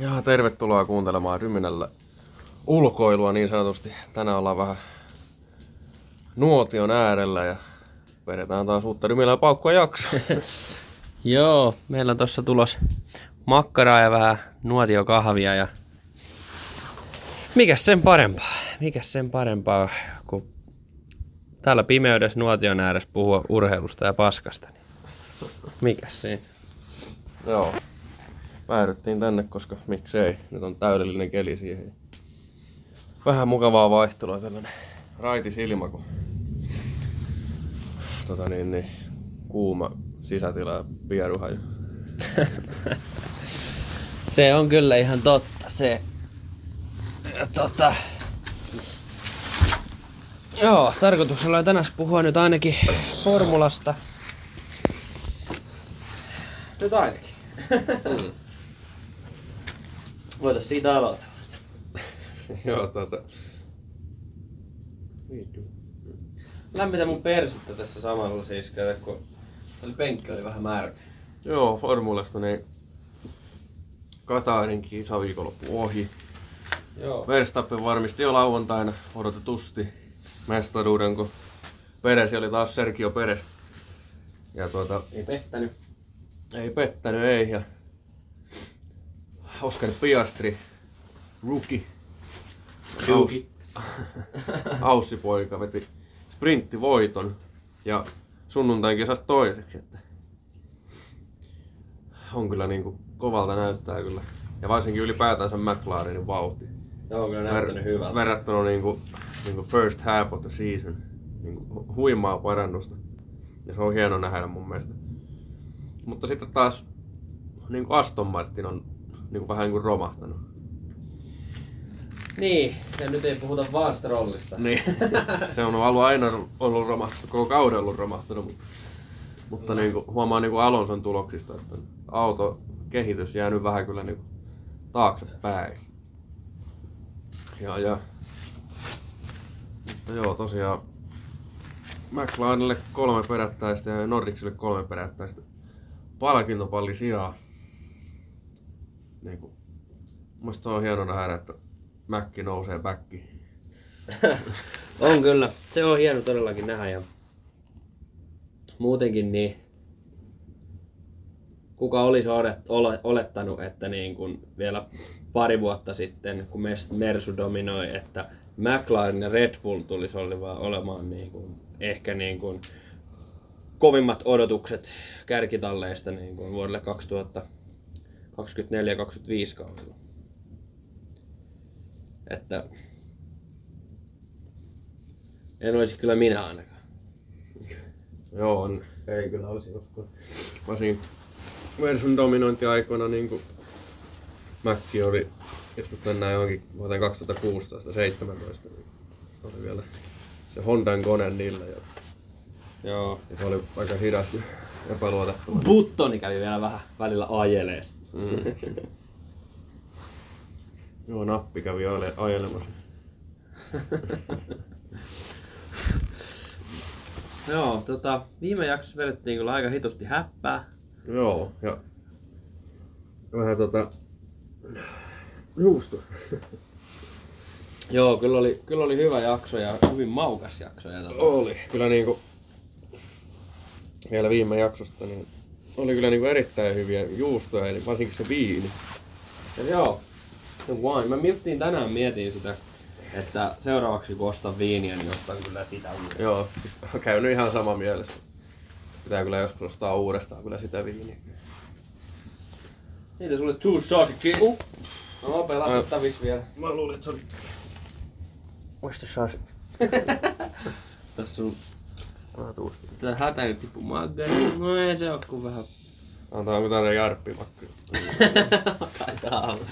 Ja tervetuloa kuuntelemaan Ryminällä ulkoilua niin sanotusti. Tänään ollaan vähän nuotion äärellä ja vedetään taas uutta Ryminällä paukkua jaksoa. Joo, meillä on tuossa tulos makkaraa ja vähän nuotiokahvia ja mikäs sen parempaa? Mikäs sen parempaa, kun täällä pimeydessä nuotion ääressä puhua urheilusta ja paskasta. Niin mikäs siinä? Joo. Päädyttiin tänne, koska miksei. Nyt on täydellinen keli siihen. Vähän mukavaa vaihtelua tällainen raitis ilma, kun tota niin, niin, kuuma sisätila ja pieruhaju. Se on kyllä ihan totta. Se, ja tota, Joo, tarkoituksella on tänään puhua nyt ainakin formulasta. Nyt ainakin. Voitais siitä aloitella. Joo, tota. Lämmitä mun persettä tässä samalla siis, kato, kun oli penkki oli vähän märkä. Joo, formulasta niin Katarin kisaviikonloppu ohi. Joo. Verstappen varmisti jo lauantaina odotetusti mestaruuden, kun Peresi oli taas Sergio Peres. Ja tuota, Ei pettänyt. ei pettänyt, ei. Ja Oscar Piastri, rookie, Rookie. Aussipoika veti sprinttivoiton ja sunnuntain kisasta toiseksi. Että on kyllä niinku kovalta näyttää kyllä. Ja varsinkin ylipäätänsä McLarenin vauhti. Joo, kyllä näyttänyt hyvältä. Verrattuna niinku, niinku first half of the season. Niinku hu- huimaa parannusta. Ja se on hieno nähdä mun mielestä. Mutta sitten taas niinku Aston Martin on niinku vähän niinku romahtanut. Niin, ja nyt ei puhuta vaan Strollista. Niin. se on ollut aina ollut romahtanut, koko kauden ollut romahtanut, mutta, mutta niinku, huomaa niinku Alonson tuloksista, että auto kehitys jäänyt vähän kyllä niinku taaksepäin. Ja, ja. Mutta joo, tosiaan McLarenille kolme perättäistä ja Norriksille kolme perättäistä palkintopalli sijaa. Niinku, musta on hieno nähdä, että Mäkki nousee backiin. on kyllä. Se on hieno todellakin nähdä ja muutenkin niin kuka olisi olet- ole- olettanut, että niin kuin vielä pari vuotta sitten, kun Mersu dominoi, että McLaren ja Red Bull tulisi olemaan, olemaan niin kuin, ehkä niin kuin kovimmat odotukset kärkitalleista niin kuin vuodelle 2024-2025 kaudella. Että en olisi kyllä minä ainakaan. Joo, on. Ei kyllä olisi usko. Varsinkin Mersun dominointiaikoina niin kuin Mäkki oli, jos nyt mennään johonkin vuoteen 2016-17, niin oli vielä se Hondan kone niillä ja, Joo. ja se oli aika hidas ja epäluotettava. Buttoni kävi vielä vähän välillä ajelee. Mm. Joo, nappi kävi ajele- ajelemassa. Joo, tota, viime jaksossa vedettiin kyllä aika hitusti häppää. Joo, ja vähän tota juusto. Joo, kyllä oli, kyllä oli hyvä jakso ja hyvin maukas jakso. Ja tota, Oli. Kyllä niinku vielä viime jaksosta niin oli kyllä niinku erittäin hyviä juustoja, eli varsinkin se viini. ja joo, se wine. Mä justiin tänään mietin sitä, että seuraavaksi kun ostan viiniä, niin ostan kyllä sitä uudestaan. Joo, on käynyt ihan sama mielessä. Pitää kyllä joskus ostaa uudestaan kyllä sitä viiniä. Niitä sulle two sausages. Uh. No nopea lastettavissa vielä. Mä luulin, että se oli... Where's the sausage? Tässä sun Tää hätä nyt tippu. No ei se oo kun vähän. Antaa onko tää jarppimakki. Taitaa olla.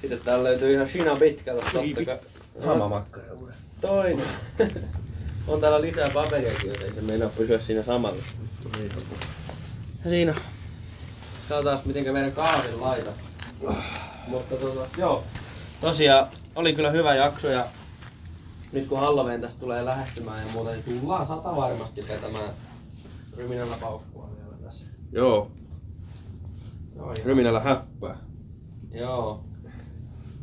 Sitten täällä löytyy ihan shina pitkä totta. Sama makkara uudestaan. Toinen. on täällä lisää paperiakin, joten se meinaa pysyä siinä samalla. Ja siinä on. Katsotaan mitenkä meidän kahvin laita. Mutta tota, joo. Tosiaan oli kyllä hyvä jakso ja nyt kun Halloween tästä tulee lähestymään ja muuta, niin tullaan sata varmasti vetämään Ryminällä paukkua vielä tässä. Joo, Joo, ihan- Ryminällä häppää. Joo.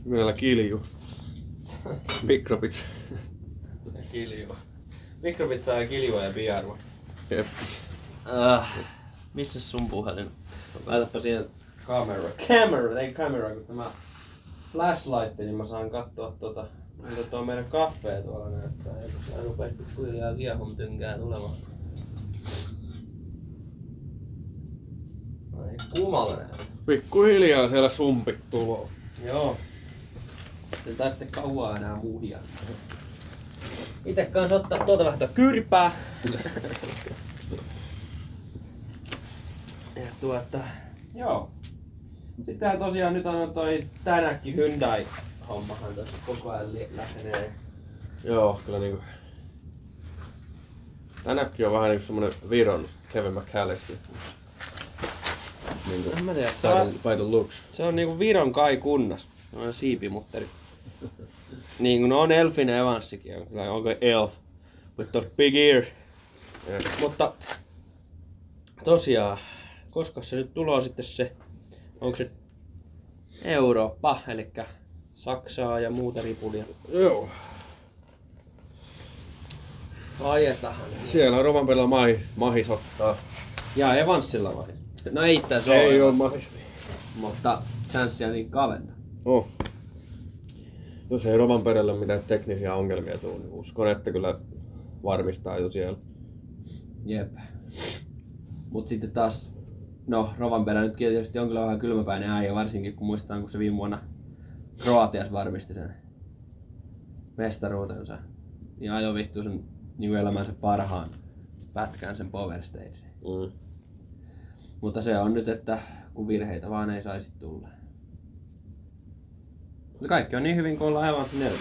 Nimellä Kilju. Mikrobits. Ja kilju. Mikropizza ja kiljua ja piarua. Jep. Äh, missä sun puhelin? Laitapa siihen kamera. Camera, ei kamera, kun tämä flashlight, niin mä saan katsoa tota, mitä tuo meidän kaffee tuolla näyttää. Ja kun se rupeaa pikkuhiljaa kiehon tynkää tulemaan. Ai kuumallinen. Pikkuhiljaa siellä sumpit tuloo. Joo. Te tarvitse kauaa enää muuhia. Itse kanssa ottaa tuolta vähän tuota kyrpää. ja tuota, joo. Sittenhän tosiaan nyt on toi tänäkin Hyundai hommahan tässä koko ajan lähenee. Joo, kyllä niinku... Tänäkin on vähän niinku semmonen Viron Kevin McAllister. Niinku, En mä tiedä, se by on, the, by the looks. se on niinku Viron kai kunnas. Se on siipimutteri. niin kuin on Elfin Evanssikin on kyllä, onko Elf? With those big ears. Jep. Mutta tosiaan, koska se nyt tulee sitten se, onko se Eurooppa, eli Saksaa ja muuta ripulia. Joo. Ajetahan. Siellä on Rovanperillä mahi, mahis ottaa. Ja Evansilla vai? No ei itse se Ei ole, mahis. mutta chanssia niin kaventa. Oh. Jos ei Rovanperillä mitään teknisiä ongelmia tule, niin uskon, että kyllä varmistaa jo siellä. Jep. Mut sitten taas, no Rovanperä nyt tietysti on kyllä vähän kylmäpäinen äijä, varsinkin kun muistetaan, kun se viime vuonna Kroatias varmisti sen mestaruutensa. Ja ajoi vittu sen niin elämänsä parhaan pätkään sen Power Stage. Mm. Mutta se on nyt, että kun virheitä vaan ei saisi tulla. Mutta kaikki on niin hyvin kuin ollaan aivan sinne.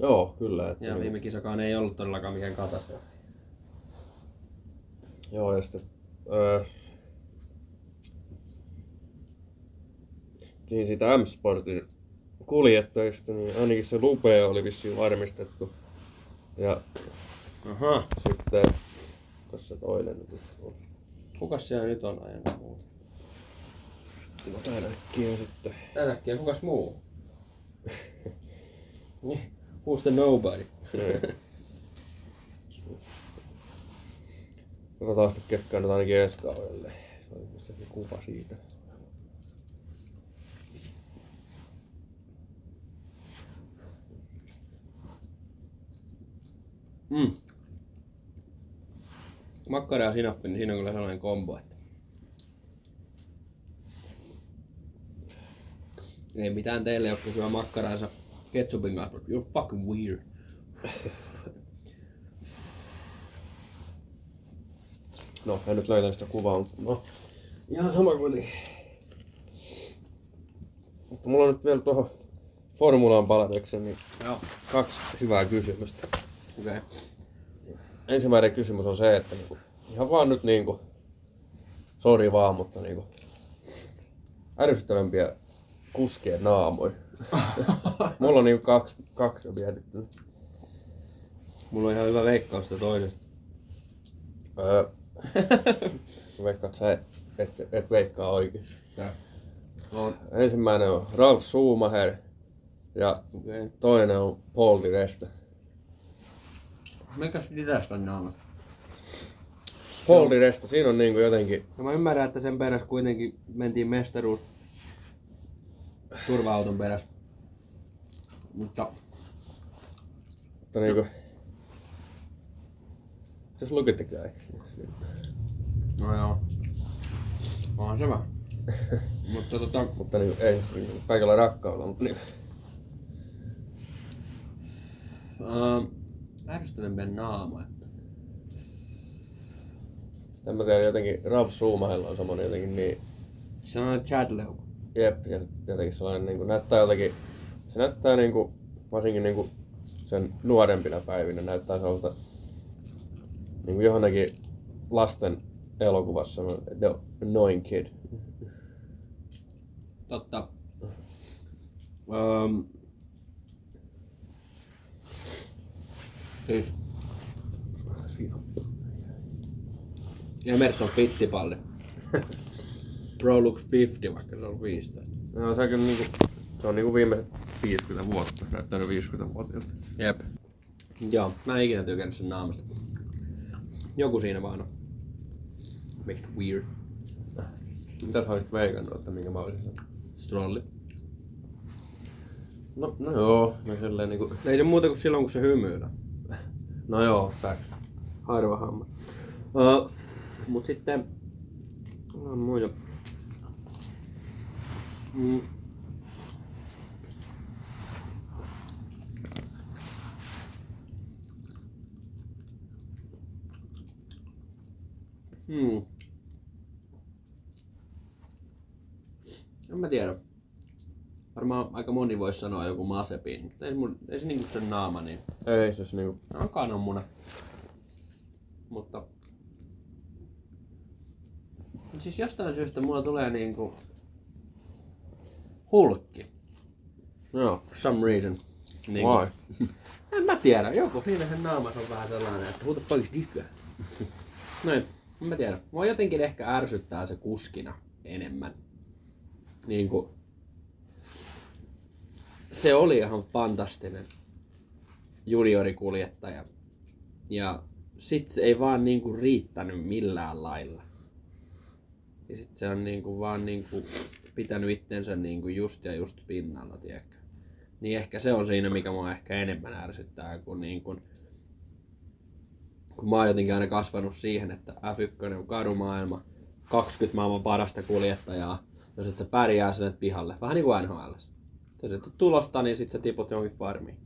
Joo, kyllä. Että Ja niinku- viime kisakaan ei ollut todellakaan mikään katastrofi. Joo, ja sitten... Öö, niin siitä M-Sportin kuljettajista, niin ainakin se lupe oli vissiin varmistettu. Ja Aha. sitten... Se toinen nyt on? Kukas siellä nyt on ajanut muuta? No tänäkin sitten. Tänäkin ja kukas muu? Niin, Who's the nobody? Katsotaan nyt ketkä nyt ainakin ensi kaudelle. Se oli kuva siitä. Mm. Makkara ja sinappi, niin siinä on kyllä sellainen kombo, että... Ei mitään teille, jotka syö makkaraansa ketsupin kanssa, you're fucking weird. No, en nyt löytänyt sitä kuvaa, mutta no, ihan sama kuitenkin. Mutta mulla on nyt vielä tuohon formulaan palatakseni niin Joo. kaksi hyvää kysymystä. Okay. Ensimmäinen kysymys on se, että niinku, ihan vaan nyt niinku, sori vaan, mutta niinku, ärsyttävämpiä kuskien naamoja. mulla on niinku kaksi, kaksi mietitty. Mulla on ihan hyvä veikkaus sitä toisesta. Öö, veikkaat sä, et, et, et veikkaa oikein. On. Ensimmäinen on Ralf Schumacher ja. Okay. toinen on Paul Di Resta. Mikäs itästä on naamat? Paul Di Resta, siinä on niinku jotenkin, No mä ymmärrän, että sen perässä kuitenkin mentiin mestaruus turva-auton perässä. Mutta että niinku... Jos lukittekään. no joo. Onhan se vähän. Mutta tota, Mutta niinku, ei kaikella rakkaudella, mutta niinku, ärsyttävämpiä naamoja. en mä tiedä, jotenkin Ralf Schumacherilla on semmonen jotenkin niin, Se on Chad Lew. jep, ja jotenkin sellainen niinku, näyttää jotenkin, se näyttää niinku, varsinkin niinku sen nuorempina päivinä näyttää sellaiselta niinku johonkin lasten elokuvassa, The Annoying Kid. Totta. Um, siis Emerson Fittipalli. Pro Lux 50, vaikka se on 15. No, se, on kyllä niinku, se on niinku viimeiset 50 vuotta, näyttänyt 50 vuotta. Jep. Joo, mä en ikinä tykännyt sen naamasta. Joku siinä vaan on. Makes it weird. Mitä sä olisit veikannut, että minkä mä olisin sanonut? Strolli. No, no joo, no silleen niinku, Ei se muuta kuin silloin, kun se hymyillä. No joo, facts. Harva hamma. Uh, mut sitten... On muita. Mm. Hmm. En mä tiedä. Varmaan aika moni voisi sanoa joku Masepin, mutta ei, mun, ei se niinku sen naama niin. Ei se niinku, Se on kananmuna. Mutta... Mut Siis jostain syystä mulla tulee niinku... Hulkki. joo. For some reason. Niin Why? En mä tiedä. Joku siinä sen naamas on vähän sellainen, että is this guy? Noin. En mä tiedä. Mua jotenkin ehkä ärsyttää se kuskina enemmän. Niinku... Se oli ihan fantastinen juniorikuljettaja. Ja sit se ei vaan niinku riittänyt millään lailla. Ja sit se on niinku vaan niinku pitänyt itsensä niinku just ja just pinnalla, tiedätkö? Niin ehkä se on siinä, mikä mua ehkä enemmän ärsyttää, kun niin kun, mä oon jotenkin aina kasvanut siihen, että F1 on kadumaailma, 20 maailman parasta kuljettajaa, jos et sä pärjää, menet pihalle. Vähän niin kuin NHL. Jos et ole tulosta, niin sit sä tiput johonkin farmiin.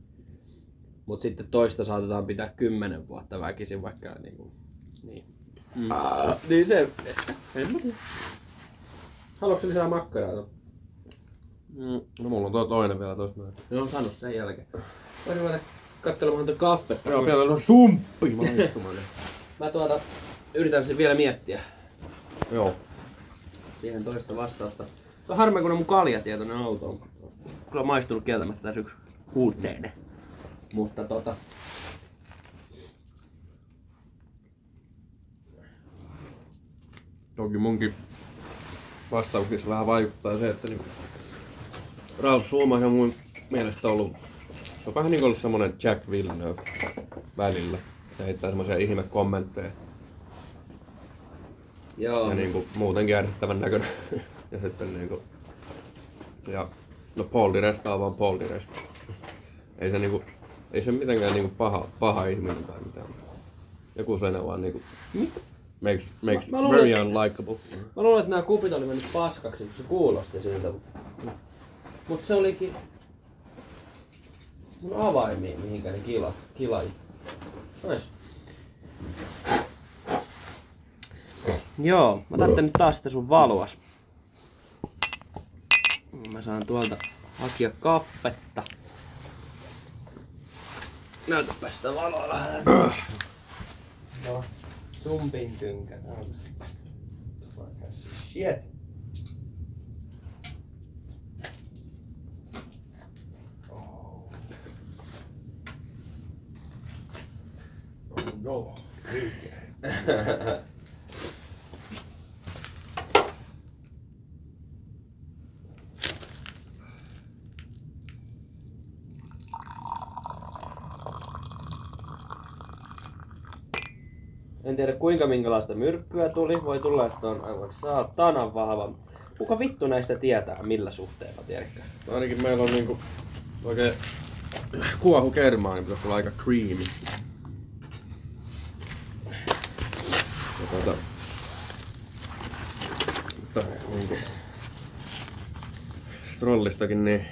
Mut sitten toista saatetaan pitää 10 vuotta väkisin, vaikka niin kuin, niin. Mm. niin se, ehkä, en mä tiedä. Haluatko lisää makkaraa? Mm, no mulla on tuo toinen vielä tossa noin. Joo, sano sen jälkeen. Voin ruveta katselemaan tuota kaffetta. Joo, vielä on sumppi maistumainen. Mä tuota, yritän sen vielä miettiä. joo. Siihen toista vastausta. Se on harmi, kun on mun kaljatietoinen auto on. Kyllä maistunut kieltämättä tässä yksi uutneinen. Mutta tota... Toki munkin vastauksissa vähän vaikuttaa se, että niinku Ralf Schumacher on mun mielestä ollut, se on vähän niin kuin ollut semmonen Jack Villeneuve välillä. Se heittää semmoisia ihme kommentteja Joo. ja niinku muutenkin ärsyttävän näköinen. ja sitten niinku, ja no Paul Di Resta on vaan Paul Di Resta. Ei se niinku, ei se mitenkään niinku paha, paha ihminen tai mitään. Joku sen vaan niinku, Mitä? makes, makes Mä- mä luulen, very että- unlikable. Mä luulen, että nämä kupit oli mennyt paskaksi, kun se kuulosti siltä. Mut se olikin mun avaimia, mihinkä ne kila, kilai. Nois. Joo, mä tarvitsen nyt taas sitä sun valoas. Mä saan tuolta hakia kappetta. Näytäpä sitä valoa vähän. No, zumpin tynkä. Shit. Oh no. En tiedä kuinka minkälaista myrkkyä tuli. Voi tulla, että on aivan saatanan vahva. Kuka vittu näistä tietää millä suhteella, tiedätkö? Ainakin meillä on niinku oikein kuohu kermaa, niin pitäisi olla aika creamy. Ja tuota, mutta niinku strollistakin niin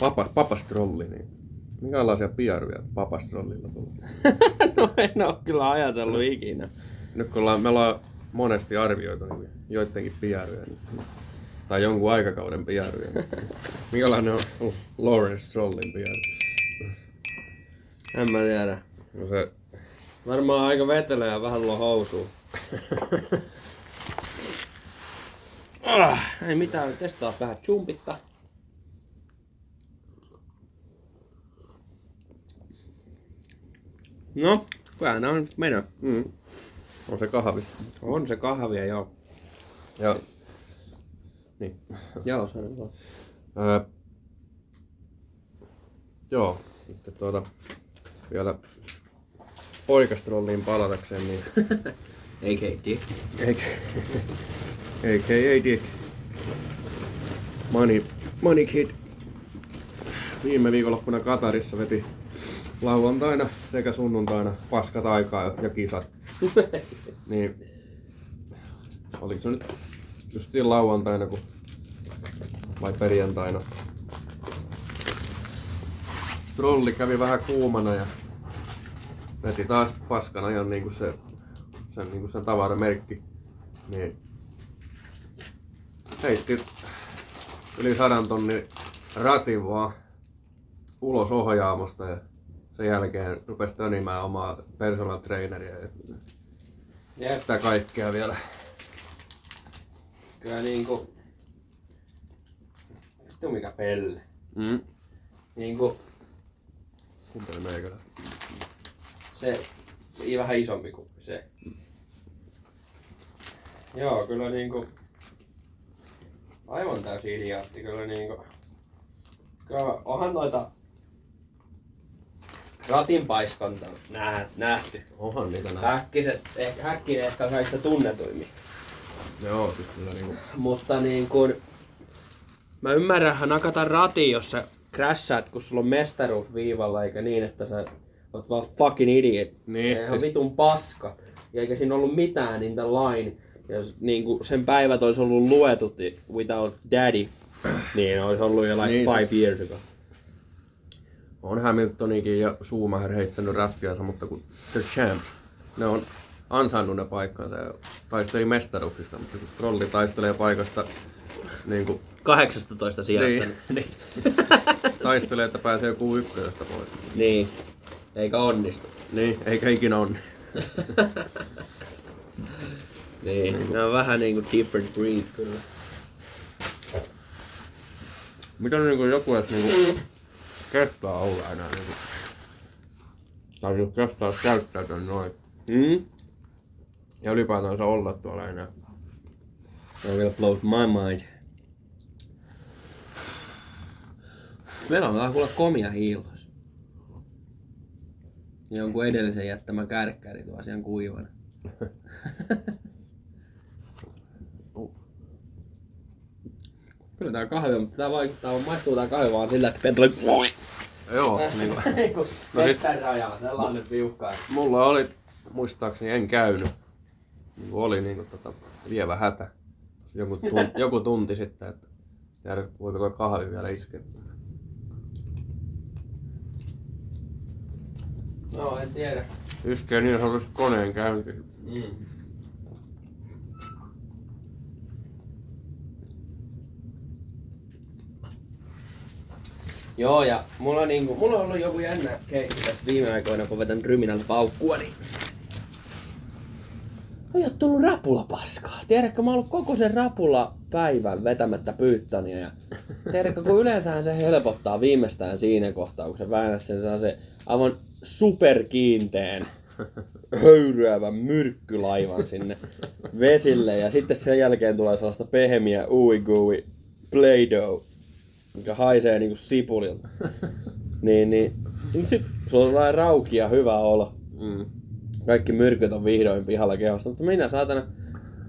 papa, papastrolli, niin minkälaisia pieruja papastrollilla tulee? no en oo kyllä ajatellut ikinä. Nyt kun ollaan, me ollaan monesti arvioitu niin joidenkin pieruja, niin, tai jonkun aikakauden pieruja, niin minkälainen on Lawrence Strollin pieru? En mä tiedä. No se, Varmaan aika vetelä ja vähän luo housuun. ah, ei mitään, testaas vähän chumpitta. No, kyllä nää on mennyt. mm, On se kahvi. On se kahvia, joo. Ja... Niin. Joo, se on vaan. Öö, joo, sitten tuota vielä poikastrolliin palatakseen, niin A.K. Dick. eikä ei Dick. Money, money Kid. Viime viikonloppuna Katarissa veti lauantaina sekä sunnuntaina paskat aikaa ja kisat. niin oliko se nyt justiin lauantaina kun vai perjantaina. Strolli kävi vähän kuumana ja veti taas paskana ihan niinku se, sen, niinku sen tavaramerkki. Niin heitti yli sadan tonnin ratin vaan ulos ohjaamosta ja sen jälkeen rupesi tönimään omaa personal traineria ja sitä kaikkea vielä. Kyllä niinku... Vittu mikä pelle. Mm. Niinku Kuuntele meikälä. se ei vähän isompi kuin se. Joo, kyllä niinku... Aivan täysin idiotti, kyllä niinku... Kyllä onhan noita ratinpaiskonta nää, nähty. Onhan niitä näin. Häkkiset, ehkä, häkkinen ehkä on kaikista tunnetuimmin. Joo, siis kyllä niinku. Mutta niin kuin, mä ymmärrän nakata rati, jos sä crashaat, kun sulla on mestaruus viivalla, eikä niin, että sä oot vaan fucking idiot. Niin, Ja ihan siis- vitun paska. Ja eikä siinä ollut mitään in the line. Jos niin kuin sen päivät olisi ollut luetut without daddy, niin olisi ollut jo like Niin, five siis- years ago. On Hamiltonikin ja Schumacher heittänyt rätkiänsä, mutta kun The Champs, ne on ansainnut ne paikkansa ja taisteli mestaruuksista, mutta kun Strolli taistelee paikasta niin kuin, 18 sijasta. niin, niin, taistelee, että pääsee joku ykkösestä pois. niin. Eikä onnistu. Niin, eikä ikinä onni. Niin. Ne on vähän niinku different breed kyllä. Mitä niin kuin joku edes niin kestää olla enää niin kuin, tai niin kestää käyttäytyä noin. Mm? Ja ylipäätänsä olla tuolla enää. That really blows my mind. Meillä on vähän kuule komia hiilos. Jonkun edellisen jättämä kärkkäri tuo asian kuivana. Kyllä tää kahvi, mutta tää vaikuttaa, maistuu tää kahvi vaan sillä, että pentoli... Joo, niin kuin, No siis- sellainen piukka. Mulla oli, muistaakseni en käynyt, niin oli niin kuin, tota, lievä hätä. Joku, tun, joku tunti sitten, että tiedä, voiko tuo kahvi vielä iskeä. No, en tiedä. Iskee niin sanotusti koneen käyntiin. Mm. Joo, ja mulla, on niinku, mulla on ollut joku jännä keissi tässä viime aikoina, kun vetän ryminällä paukkua, niin ei oo tullut rapula paskaa. Tiedätkö, mä oon ollut koko sen rapula päivän vetämättä pyyttäniä. Ja tiedätkö, kun yleensähän se helpottaa viimeistään siinä kohtaa, kun se väännät sen saa se aivan superkiinteen höyryävän myrkkylaivan sinne vesille. Ja sitten sen jälkeen tulee sellaista pehmiä uigui play-doh, mikä haisee niinku sipulilta. Niin, niin. Mut sit sulla on sellainen raukia hyvä olo. Mm. Kaikki myrkyt on vihdoin pihalla kehosta, mutta minä saatana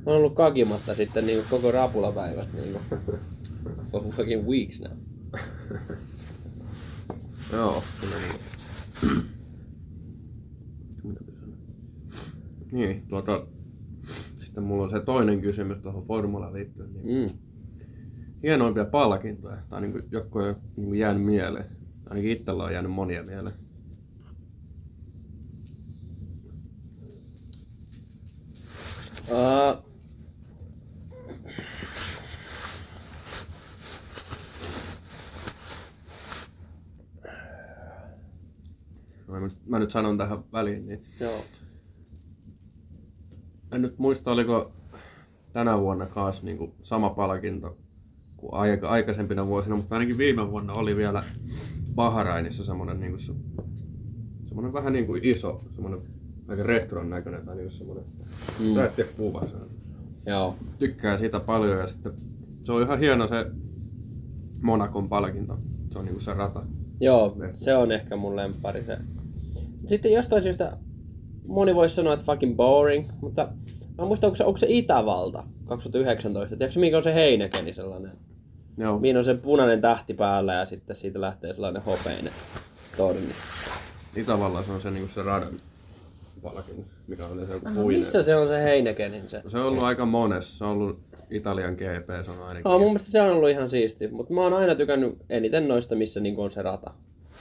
on ollut kakimatta sitten niin koko rapulapäivät niin for fucking weeks now. Joo, kyllä niin. Niin, tuota, sitten mulla on se toinen kysymys tuohon formulaan liittyen. Niin Mm. Hienoimpia palkintoja, tai niin kuin, joku on niin kuin jäänyt mieleen. Ainakin itsellä on jäänyt monia mieleen. Uh, Mä nyt, mä nyt sanon tähän väliin, niin joo. en nyt muista, oliko tänä vuonna kaas niin kuin sama palkinto kuin aika, aikaisempina vuosina, mutta ainakin viime vuonna oli vielä Bahrainissa semmoinen niin kuin se, semmoinen vähän niin kuin iso, semmoinen aika retron näköinen tai niinku semmonen Mm. kuva. Joo. Tykkää siitä paljon ja sitten se on ihan hieno se Monakon palkinto. Se on niinku se rata. Joo, se on ehkä mun lemppari se. Sitten jostain syystä moni voisi sanoa, että fucking boring, mutta mä muistan, onko se, onko se Itävalta 2019. Tiedätkö, mikä on se Heinekeni sellainen? Joo. Mihin on se punainen tähti päällä ja sitten siitä lähtee sellainen hopeinen torni. Itävallassa on se niinku se radan palkinto, mikä on se joku Aha, puinen. missä se on se Heinekenin se? Se on ollut aika monessa. Se on ollut Italian GP, se on ainakin. Oh, mun mielestä se on ollut ihan siisti, mutta mä oon aina tykännyt eniten noista, missä niinku on se rata.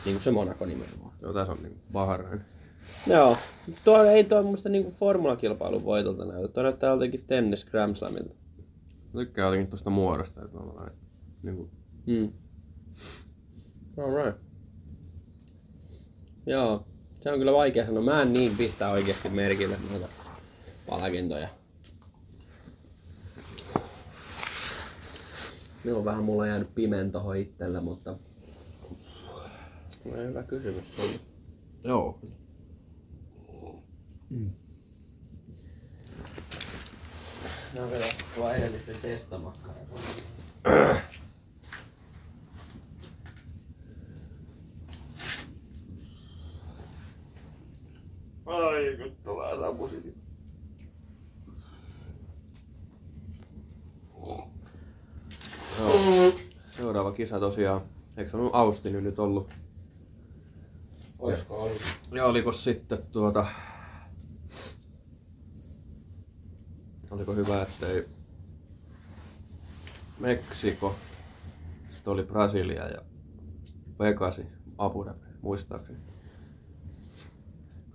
Niin kuin se Monaco nimenomaan. Joo, tässä on niinku Bahrain. Joo. Tuo ei tuo musta niinku formulakilpailun voitolta näytä. Tuo näyttää jotenkin tennis Grand Slamilta. Mä tykkään jotenkin tosta muodosta, että on vähän niinku Mm. Alright. Joo. Se on kyllä vaikea sanoa. Mä en niin pistää oikeasti merkille noita palkintoja. Ne on vähän mulla jäänyt pimeen tohon itsellä, mutta... No, hyvä kysymys sun. Joo. Ne on vielä tuo edellisten testamakkarat. Ai, kun tulee samusikin. Joo. Seuraava kisa tosiaan. Eikö se ollut Austin nyt ollut? Oisko ollut? Ja oliko sitten tuota... Oliko hyvä, ettei Meksiko, sitten oli Brasilia ja Vegasi, Abu Dhabi, muistaakseni.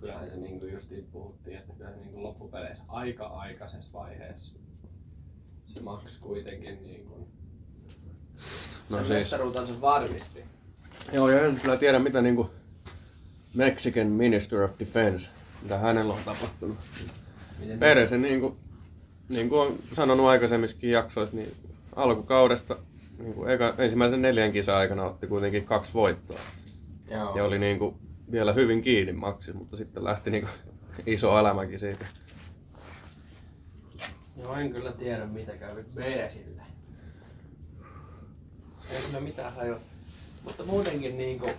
Kyllähän se niinku justiin puhuttiin, että kyllä se niinku loppupeleissä aika aikaisessa vaiheessa se Max kuitenkin niinku No sen siis, mestaruutensa varmisti. joo, ja en kyllä tiedä mitä niinku Mexican Minister of Defense, mitä hänellä on tapahtunut. Miten Pere se niinku, niin kuin on sanonut aikaisemmissakin jaksoissa, niin alkukaudesta niin kuin eka, ensimmäisen neljän kisan aikana otti kuitenkin kaksi voittoa. Joo. Ja oli niin kuin vielä hyvin kiinni maksi, mutta sitten lähti niin kuin iso alamäki siitä. Joo, en kyllä tiedä mitä kävi Beresille. Ei kyllä mitään hajua. Mutta muutenkin niinku...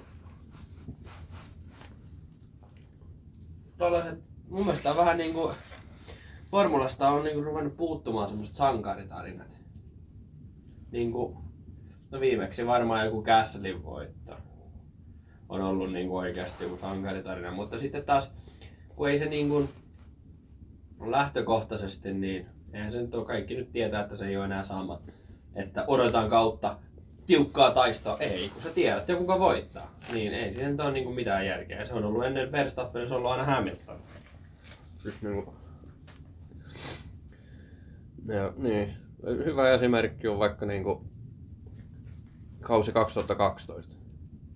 Tuollaiset, mun mielestä on vähän niinku... Formulasta on niinku ruvennut puuttumaan semmoset sankaritarinat. Niinku... No viimeksi varmaan joku Gastelin voitto. On ollut niinku oikeasti joku sankaritarina, mutta sitten taas... Kun ei se niinku lähtökohtaisesti, niin eihän se nyt ole kaikki nyt tietää, että se ei ole enää sama. Että odotetaan kautta tiukkaa taistoa. Ei, kun sä tiedät jo kuka voittaa. Niin ei siinä nyt ole niinku mitään järkeä. Se on ollut ennen Verstappen, se on ollut aina Hamilton. Siis niin kuin... Ja, niin. Hyvä esimerkki on vaikka niin kuin kausi 2012.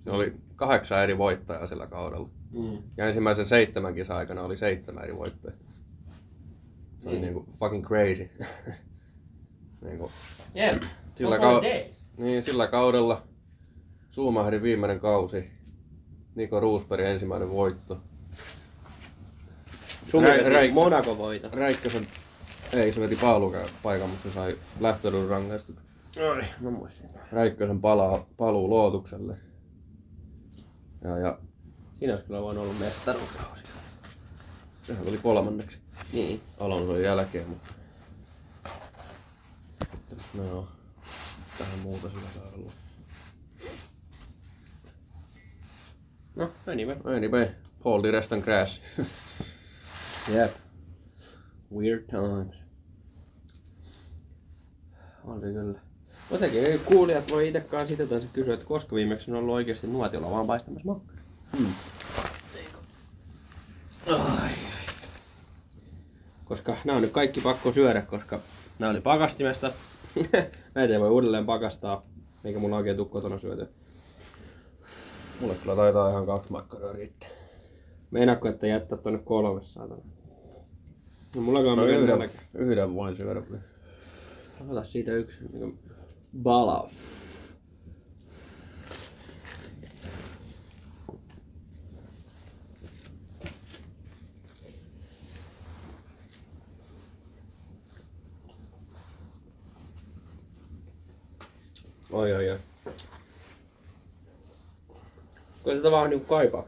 Se oli kahdeksan eri voittajaa sillä kaudella. Mm. Ja ensimmäisen seitsemän kisan aikana oli seitsemän eri voittajaa. Se oli Niin. niinku fucking crazy. niinku, Jep. Sillä kau- days. Niin, sillä kaudella Suumahdin viimeinen kausi. Niko Roosberg ensimmäinen voitto. Räikkä- Monaco voita. Räikkösen, ei se veti paalukään paikan, mutta se sai lähtöedun rangaistuksen. Oi, mä muistin. Räikkösen palaa, paluu luotukselle. Ja, ja Siinä olisi kyllä voinut olla mestaruuskausi. sehän tuli kolmanneksi Niin. Alonson jälkeen, mutta... No, tähän muuta sillä kaudella. No, anyway. Anyway, Paul di Restan crash. Jep. Weird times. On se kyllä. Jotenkin kuulijat voi itsekaan sitä taas kysyä, että koska viimeksi on ollut oikeasti nuotiolla vaan paistamassa makkaraa. Hmm. Ai. Koska nämä on nyt kaikki pakko syödä, koska nämä oli pakastimesta. Näitä ei voi uudelleen pakastaa, eikä mulla oikein tuu kotona syötyä. Mulle kyllä taitaa ihan kaksi makkaraa riittää. Meinaatko, että jättää tonne kolme saatana? No mullakaan No on yhden, yhden. yhden voin syödä. Ota siitä yksi niin bala. Oi, oi, oi. Kyllä sitä vaan niinku kaipaa.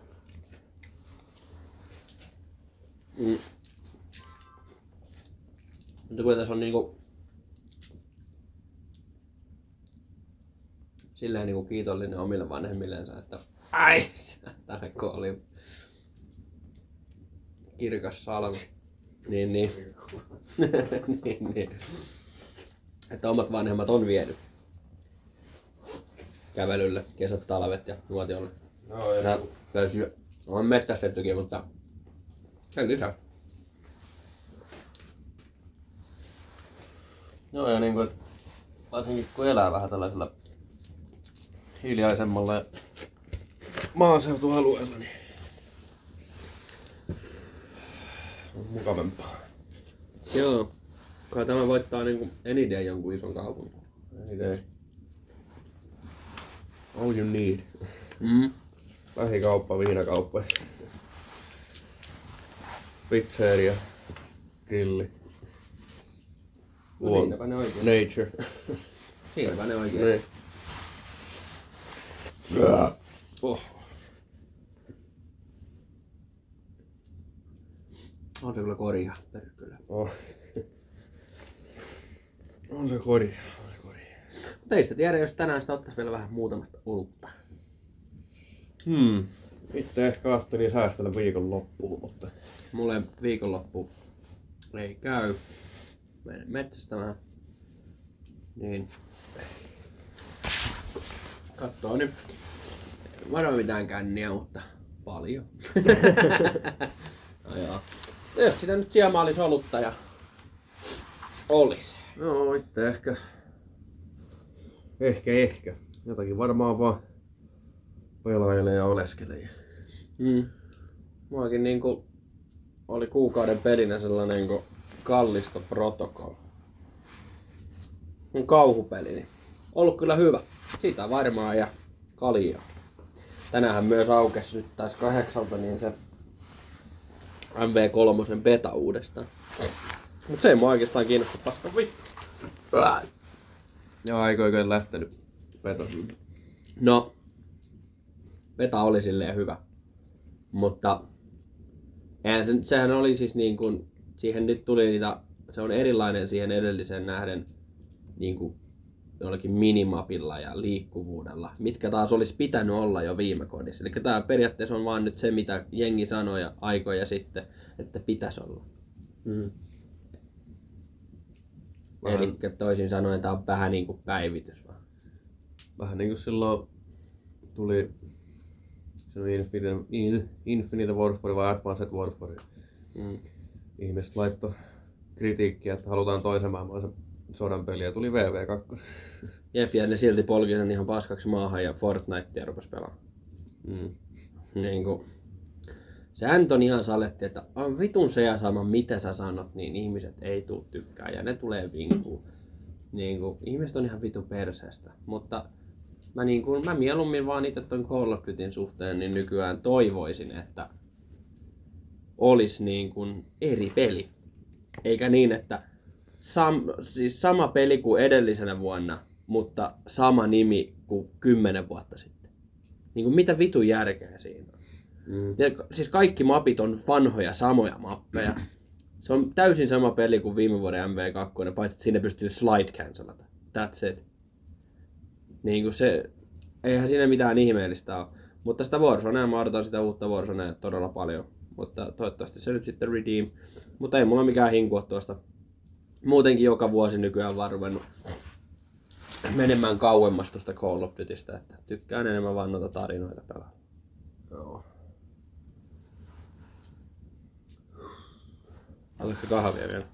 Mm. Mutta kun tässä on niinku... Silleen niinku kiitollinen omille vanhemmillensa, että ai, Tarko oli kirkas salmi. Niin, niin. niin, niin. Että omat vanhemmat on vienyt kävelylle, kesät, talvet ja nuotiolle. No, ja Nää täysin on metsästettykin, mutta sen lisää. Joo, ja niin kuin, varsinkin kun elää vähän tällaisella hiljaisemmalla ja maaseutualueella, niin on mukavampaa. Joo. Kai tämä voittaa niinku eniten jonkun ison kaupungin. Ei ei. All you need. Mm. Lähikauppa, viinakauppa. Pizzeria. Grilli. No Luon- siinäpä ne oikein. Nature. Siinäpä ne oikein. Niin. Oh. On se kyllä korjaa, perkele. Oh. On se kori. Mutta ei sitä tiedä, jos tänään sitä ottais vielä vähän muutamasta olutta. Hmm. Itse ehkä ajattelin säästellä viikon loppuun, mutta Mulle viikonloppu ei käy. Menen metsästämään. Niin. Kattoo nyt. Varo mitään känniä, mutta paljon. no joo. Jos sitä nyt siemaa olisi olutta ja olisi. Joo, itse ehkä. Ehkä, ehkä. Jotakin varmaan vaan pelailee ja oleskelee. Mm. Muakin niinku oli kuukauden pelinä sellainen niinku kallisto protocol. Mun kauhupeli, niin ollut kyllä hyvä. Siitä varmaan ja kaljaa. Tänähän myös aukesi nyt taas kahdeksalta niin se MV3 beta uudestaan. Mut se ei mua oikeastaan kiinnosta paska vittu. Ja aikoiko lähtenyt veto. No, beta oli silleen hyvä. Mutta eihän se, sehän oli siis niin kuin, siihen nyt tuli niitä, se on erilainen siihen edelliseen nähden niin kuin jollakin minimapilla ja liikkuvuudella, mitkä taas olisi pitänyt olla jo viime kodissa. Eli tämä periaatteessa on vaan nyt se, mitä jengi sanoi ja aikoja sitten, että pitäisi olla. Mm. Eli toisin sanoen tämä on vähän niin kuin päivitys vaan. Vähän niin kuin silloin tuli se Infinite, In- Infinite Warfare vai Advanced Warfare. Mm. Ihmiset laittoi kritiikkiä, että halutaan toisen maailman sodan peliä ja tuli VV2. Jep, ja ne silti polki sen ihan paskaksi maahan ja Fortnitea rupesi pelaamaan. Mm. niin kuin, sehän nyt on ihan saletti, että on vitun se ja sama mitä sä sanot, niin ihmiset ei tuu tykkää ja ne tulee vinkuu. Niin kuin, ihmiset on ihan vitun perseestä, mutta mä, niin kuin, mä mieluummin vaan itse ton Call of Dutyn suhteen niin nykyään toivoisin, että olisi niin kuin eri peli. Eikä niin, että sam, siis sama peli kuin edellisenä vuonna, mutta sama nimi kuin kymmenen vuotta sitten. Niin kuin mitä vitun järkeä siinä? Mm. Ja, siis kaikki mapit on vanhoja, samoja mappeja. Se on täysin sama peli kuin viime vuoden MV2, paitsi että siinä pystyy slide cancelata. That's it. Niin kuin se, eihän siinä mitään ihmeellistä ole. Mutta sitä Warzonea, mä odotan sitä uutta Warzonea todella paljon. Mutta toivottavasti se nyt sitten redeem. Mutta ei mulla mikään hinkua tuosta. Muutenkin joka vuosi nykyään vaan ruvennut menemään kauemmas tuosta Call of Dutystä, että tykkään enemmän vaan noita tarinoita pelaa. Joo. Haluatko kahvia vielä?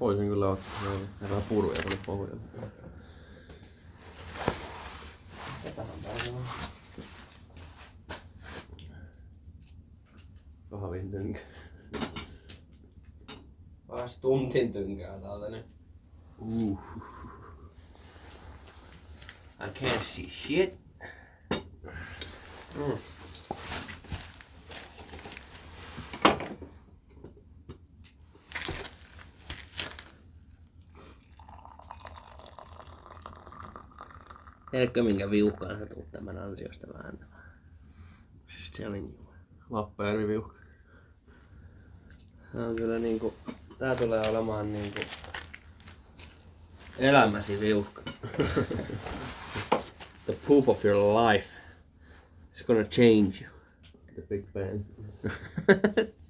Voisin kyllä ottaa. Ja vähän puruja tuonne pohjalle. Kahvin tynkä. Vasta tuntin tynkää täältä nyt. Uh. I can't see shit. Mm. Tiedätkö minkä viuhkaan sä tuut tämän ansiosta vähän? Just telling you. Lappajärvi viuhka. Tää on kyllä niinku, tää tulee olemaan niinku elämäsi viuhka. The poop of your life. It's gonna change you. The Big Bang.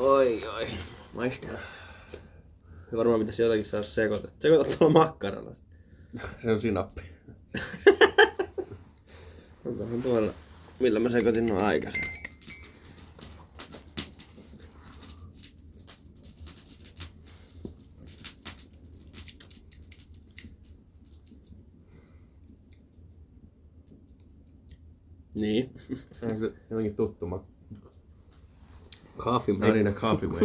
oi oi. Maistaa. Varmaan pitäisi jotakin saada sekoitettua. Sekoita tuolla makkaralla. Se on sinappi. Onkohan tuolla, millä mä sekoitin nuo aikaisemmin. Niin. Jotenkin tuttu mak... Coffee Narina coffee way.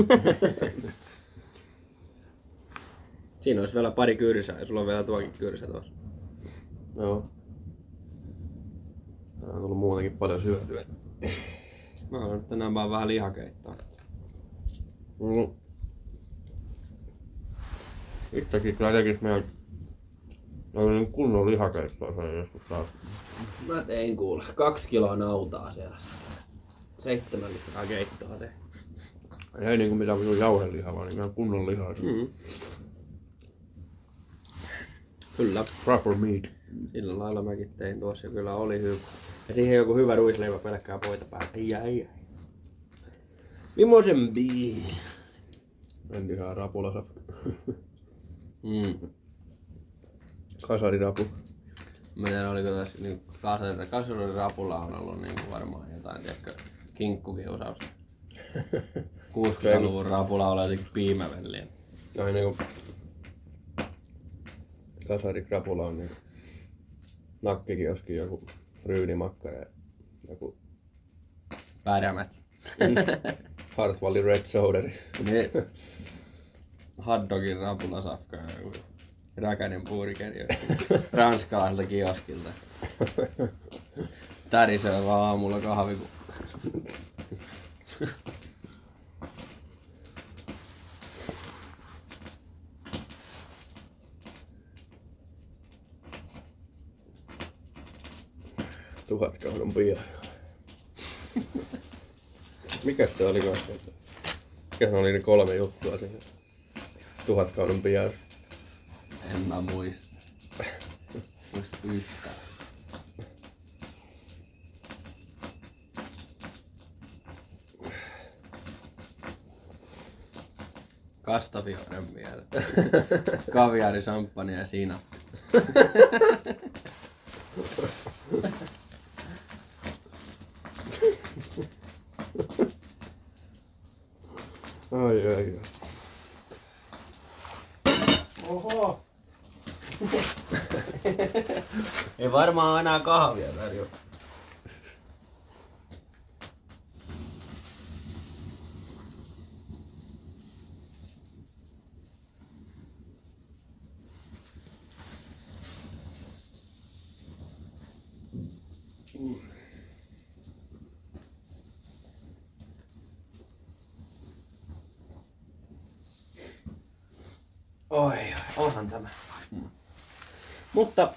Siinä olisi vielä pari kyrsää ja sulla on vielä tuokin kyrsä tuossa. Joo. Täällä on tullut muutenkin paljon syötyä. Mä haluan nyt tänään vaan vähän lihakeittoa. Mm. Itsekin kyllä tekis meidän oli niin kunnon lihakeittoa se joskus taas. Mä tein kuule kaksi kiloa nautaa siellä. Seitsemän litraa keittoa tein. Ei niinku mitään minun jauhelihaa, vaan ihan kunnon lihaa. Mm. Kyllä. Proper meat. Sillä lailla mäkin tein tuossa kyllä oli hyvä. Ja siihen joku hyvä ruisleipä pelkkää poita päälle. Ai ai ai. Mimosen bii. En ihan rapulasaf. Mm. Kasarirapu. Mä tiedän, oliko tässä niin kasari, kasari rapulla on ollut niin kuin varmaan jotain, tiedätkö, kinkkukiusaus. 60-luvun rapula oli jotenkin piimävelliä. Ai niinku... Kasarikrapula on niinku... Nakkikioski joku ryynimakkara ja joku Pärjämät. Hartwallin Red Soderi. Ne hotdogin rapulasafka ja joku räkänen burgeri ranskalaiselta kioskilta. Tärisee vaan aamulla kahvi, kun Tuhat kahdon pian. Mikä se oli kanssa? Mikä se oli ne kolme juttua siinä? Tuhat kaudun pian. en mä muista. Muista yhtään. Kastafioren mielestä. Kaviari, samppani ja sinappi. Ai ai ai. Oho! Ei varmaan enää kahvia tarjoa. Oi, oi, onhan tämä. Mutta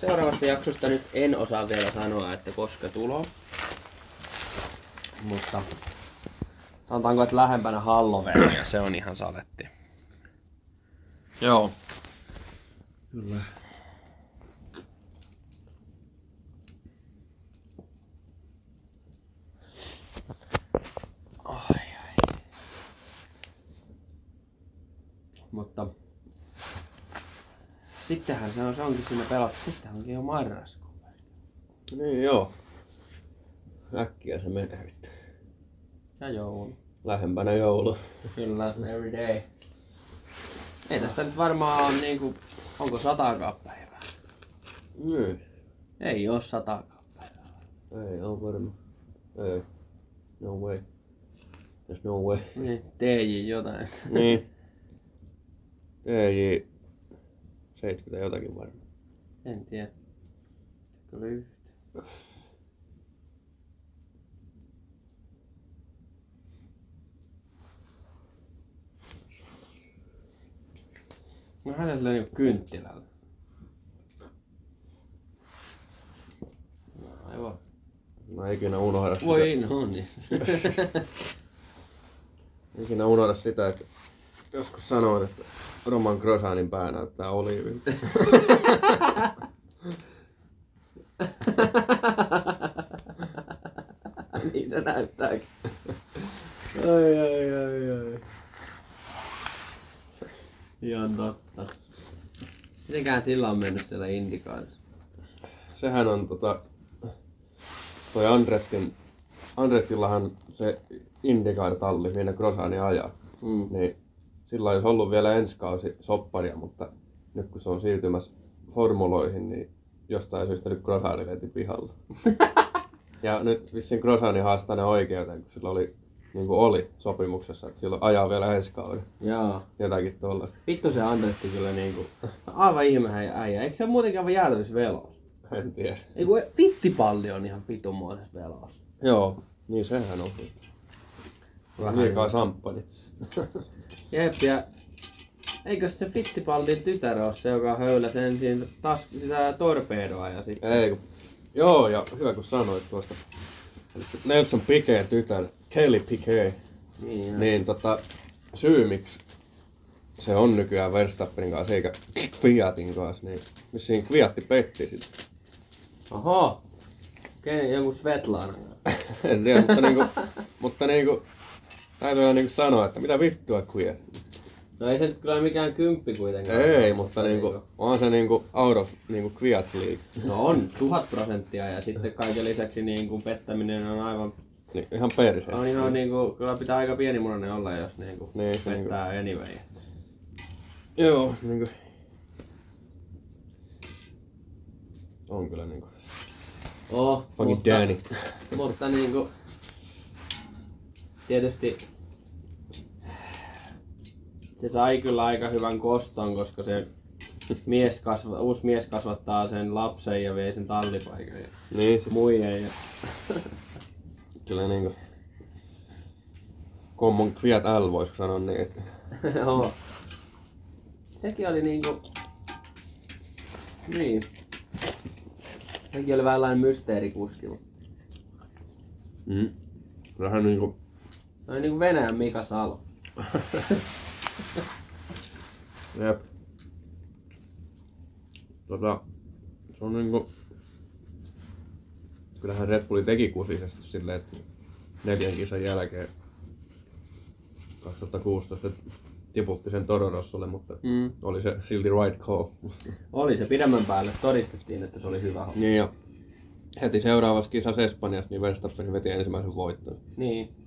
seuraavasta jaksosta nyt en osaa vielä sanoa, että koska tulo. Mutta sanotaanko, että lähempänä Halloweenia se on ihan saletti. Joo. Kyllä. Ai, ai. Mutta sittenhän se on, se onkin siinä pelattu. Sittenhän onkin jo marraskuu. Niin joo. Äkkiä se menee vittu. Ja joulu. Lähempänä joulu. Kyllä, every day. Ei tästä nyt varmaan on niinku, onko satakaan päivää? Niin. Ei oo satakaan päivää. Ei oo varma. Ei. No way. There's no way. Niin, TJ jotain. niin. TJ 70 jotakin varmaan. En tiedä. Kyllä yhtä. No hänellä niinku kynttilällä. No aivan. Mä no, ikinä unohda sitä. Voi no niin. ikinä unohda sitä, että joskus sanoit, että Roman Grosanin pää näyttää oliivilta. niin se näyttääkin. Ai ai ai ai. Ihan totta. Mitenkään sillä on mennyt siellä Indikaarissa? Sehän on tota... Toi Andrettin... Andrettillahan se Indycar-talli, minne Grosani ajaa. Mm. Niin sillä olisi ollut vielä ensi kausi sopparia, mutta nyt kun se on siirtymässä formuloihin, niin jostain syystä nyt Grosani veti pihalla. ja nyt vissiin Grosani haastaa ne oikeuteen, kun sillä oli, niin kuin oli sopimuksessa, että sillä ajaa vielä ensi kauden. Joo. Jotakin tuollaista. Vittu se Andretti kyllä niinku... Aivan ihme äijä. Eikö se ole muutenkin aivan jäätävissä velossa? En tiedä. Eiku fittipalli on ihan vitumoisessa velossa. Joo, niin sehän on. Vähän Liikaa samppani. Jep, ja eikö se Fittipaldin tytär ole se, joka höyläsi ensin tas, sitä torpedoa ja sitten... Ei, kun... Joo, ja hyvä kun sanoit tuosta. Nelson Piquet tytär, Kelly Piquet, Niin, niin tota, syy miksi se on nykyään Verstappenin kanssa eikä Fiatin kanssa, niin vissiin Fiatti petti sitä. Oho! Ken, joku Svetlana. en tiedä, mutta niinku, mutta niinku, täytyy niinku sanoa, että mitä vittua Fiat. No ei se nyt kyllä mikään kymppi kuitenkaan. Ei, mutta niinku, on se niinku out of niinku Fiat's league. No on, tuhat prosenttia ja sitten kaiken lisäksi niin kuin pettäminen on aivan... Niin, ihan perseestä. On ihan niin kuin, kyllä pitää aika pienimunainen olla, jos niin kuin Niin, pettää anyway. Joo, niinku. On kyllä niinku. Oh, Fucking mutta, Danny. mutta niinku, tietysti se sai kyllä aika hyvän koston, koska se mies kasva, uusi mies kasvattaa sen lapsen ja vei sen tallipaikan ja Niin, siis muijan. Ja... kyllä niinku. Common Fiat L voisi sanoa niin, että Joo. Sekin oli niinku... Niin. Sekin oli vähän mysteerikuski, mm. Vähän niinku se oli niinku Venäjän Mika Salo. Jep. Tota, se on niinku... Kyllähän Red Bulli teki kusisesti silleen, että neljän kisan jälkeen 2016 tiputti sen Torodossolle, mutta Mm. oli se silti right call. Oli se pidemmän päälle, todistettiin, että se oli hyvä homma. niin ja heti seuraavassa kisassa Espanjassa niin Verstappen veti ensimmäisen voiton. Niin.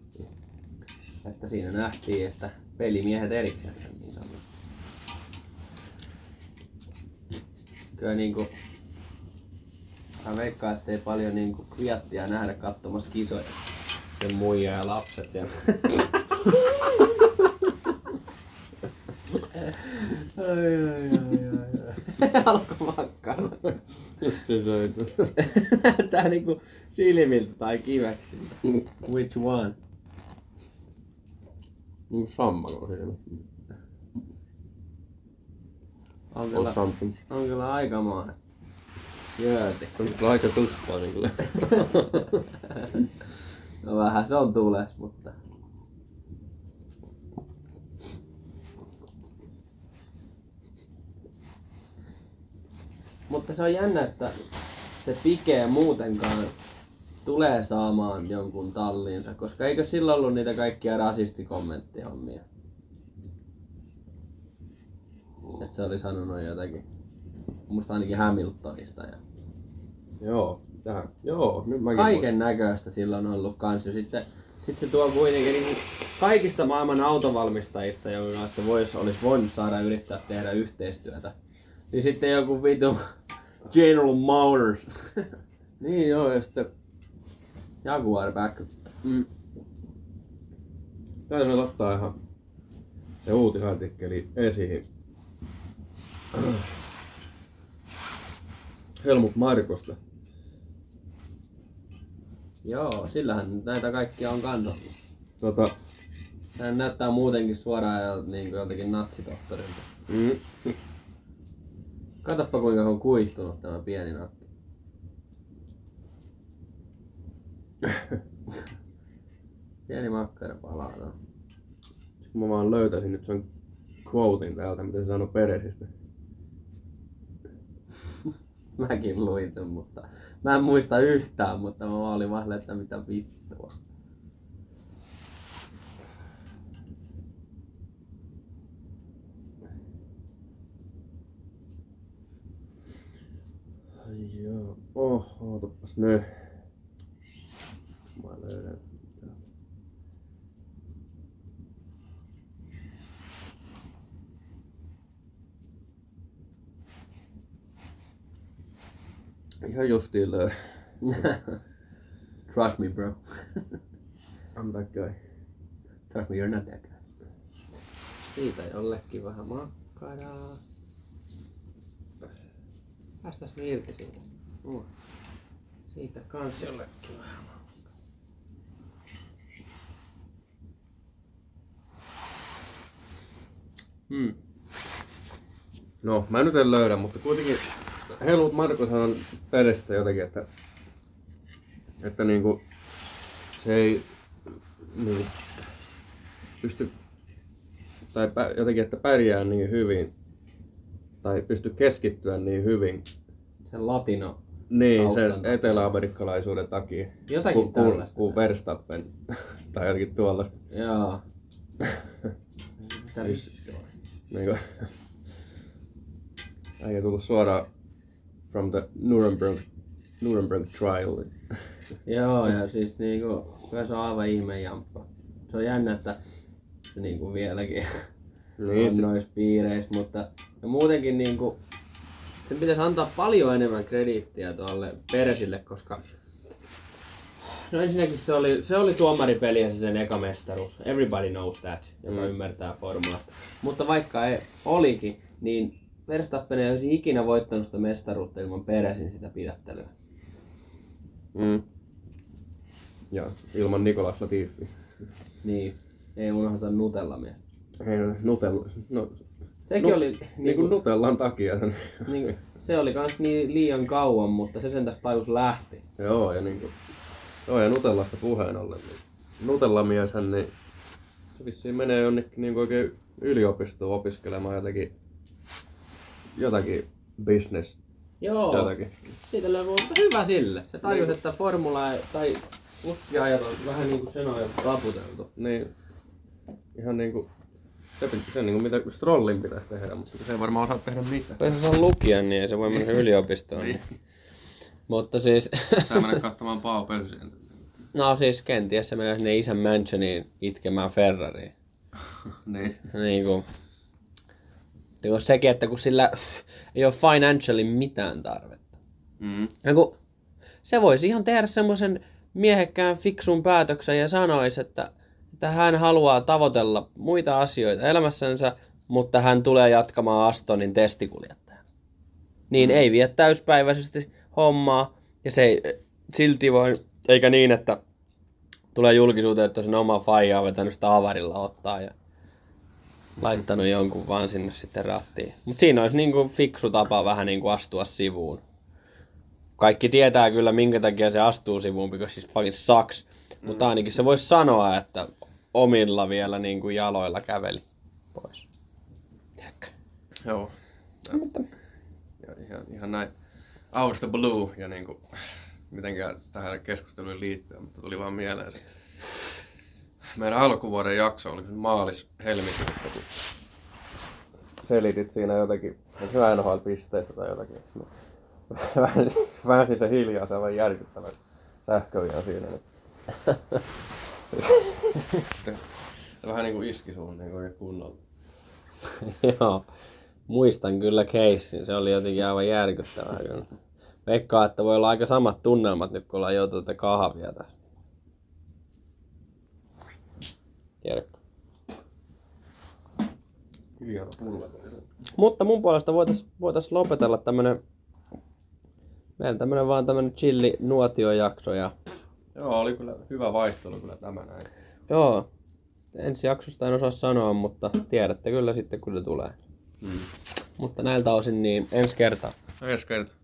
Että siinä nähtiin, että pelimiehet erikseen niin sanotusti. Kyllä niinku... Mä veikkaan, ettei paljon niinku kviattia nähdä katsomassa kisoja. Sen muija ja lapset siellä. ai ai ai ai ai. Alko makkara. Tää niinku silmiltä tai kiveksi. Which one? Niin sammalo siinä. On kyllä, something. on kyllä aikamoinen. Jööti. On kyllä aika tuppaa niin kyllä. No vähän se on tules, mutta... Mutta se on jännä, että se Pike muutenkaan tulee saamaan jonkun talliinsa, koska eikö sillä ollut niitä kaikkia rasistikommenttihommia? Että se oli sanonut jotakin. Musta ainakin Hamiltonista ja Joo, tähän. Joo, nyt mäkin kaiken näköistä sillä on ollut kans. Ja sitten sit se tuo kuitenkin niin kaikista maailman autovalmistajista, jonka kanssa vois, olisi voinut saada yrittää tehdä yhteistyötä. Niin sitten joku vitu General Motors, Niin joo, ja sitten Jaguar back. mm, täytyy ottaa ihan se uutisartikkeli esiin. Helmut Markosta. Joo, sillähän nyt näitä kaikkia on kansattu. Tota, Hän näyttää muutenkin suoraan ja niin kuin jotenkin natsitohtorilta. Mm. Katoppa kuinka on kuihtunut tämä pieni nakki. Pieni makkara palaa. No. Mä vaan löytäisin nyt sen quotein täältä, mitä se sanoi Peresistä. Mäkin luin sen, mutta mä en muista yhtään, mutta mä olin vaan että mitä vittua. Ai joo. Oh, ootapas nyt. Löydän. täältä. Ihan justiin. Trust me bro. I'm that guy. Trust me, you're not that guy. Siitä jollekin vähän makkaraa. Päästäs me irti siitä. Uh. Siitä kans jollekin vähän makkaraa. Hmm. No, mä nyt en löydä, mutta kuitenkin Helmut Marko on Perestä jotenkin, että, että niinku, se ei niinku, pysty, tai pä, jotenkin, että pärjää niin hyvin, tai pysty keskittyä niin hyvin, Sen latino. niin sen eteläamerikkalaisuuden takia, Jotakin kuin, kuin, tällaista. kuin Verstappen, tai jotenkin tuollaista. Joo. Mitä? Niinku, äijä tullut suoraan from the Nuremberg, Nuremberg trial. Joo, ja siis niinku, kyllä se on aivan ihme jamppa. Se on jännä, että se niinku vieläkin Niin, siis- noissa piireissä, mutta ja muutenkin niinku, sen pitäisi antaa paljon enemmän krediittiä tuolle Peresille, koska No ensinnäkin se oli, se oli tuomaripeliä se sen eka mestaruus. Everybody knows that, joka Mm. ymmärtää formulasta. Mutta vaikka ei olikin, niin Verstappen ei olisi ikinä voittanut sitä mestaruutta ilman Peresin sitä pidättelyä. Mm. Ja ilman Nikolas Latifi. Niin, ei unohdeta Nutella mies. Ei, Nutella, no, Sekin Nu- oli niin kuin niinku, Nutellan takia. niinku, se oli kans niin liian kauan, mutta se sen tästä tajus lähti. joo, ja niinku, joo, ja Nutellasta puheen ollen, niin Nutellamieshän, niin se vissiin menee jonnekin niin oikein yliopistoon opiskelemaan jotakin, jotakin business, Joo, jotakin. siitä löytyy mutta hyvä sille. Se tajus, että formula ei- tai kuskiajat on vähän niinku sen ajan raputeltu. Niin, ihan niinku, se, pit- se niinku mitä Strollin pitäisi tehdä, mutta se ei varmaan osaa tehdä mitään. Jos osaa lukea, niin ei se voi mennä yliopistoon. niin. Mutta siis, Tää mennä katsomaan Pao Pelsiä. no siis kenties se menee sinne isän mansioniin itkemään Ferrariin. niin. Niin kuin, niin kuin sekin, että kun sillä ei ole financially mitään tarvetta. Mm. Ja kun se voisi ihan tehdä semmoisen miehekkään fiksun päätöksen ja sanoisi, että, että hän haluaa tavoitella muita asioita elämässänsä, mutta hän tulee jatkamaan Astonin testikuljettajana. Niin mm. ei vie täyspäiväisesti hommaa ja se ei silti voi, eikä niin, että tulee julkisuuteen, että sen oma faija on vetänyt sitä avarilla ottaa ja laittanut jonkun vaan sinne sitten rattiin. Mutta siinä olisi niinku fiksu tapa vähän niinku astua sivuun. Kaikki tietää kyllä, minkä takia se astuu sivuun, because he's fucking. Mm. Mutta ainakin se voisi sanoa, että omilla vielä niin kuin jaloilla käveli pois. Tiedätkö? Joo. Mutta Ja ihan, ihan näin. The blue ja niinku, mitenkään tähän keskusteluun liittyen, mutta tuli vaan mieleen se. Meidän alkuvuoden jakso oli maalis helmikuussa, kun selitit siinä jotakin, että hyvä NHL-pisteistä tai jotakin. Vähän, vähän se hiljaa, se on järkyttävä sähköviä siinä. Niin. se vähän niinku iski suun niinku oikein kunnolla. joo, muistan kyllä keissin. Se oli jotenkin aivan järkyttävää. Kyllä. Veikkaa, että voi olla aika samat tunnelmat nyt, kun ollaan joutunut tätä kahvia tässä. Tiedätkö? Pullo. Mutta mun puolesta voitais, voitais lopetella tämmönen, meidän tämmönen vaan tämmönen chilli nuotiojakso ja Joo, oli kyllä hyvä vaihtelu kyllä tämä näin. joo, ensi jaksosta en osaa sanoa, mutta tiedätte kyllä sitten se tulee. Mutta näiltä osin niin ensi kertaa. Ensi kertaa.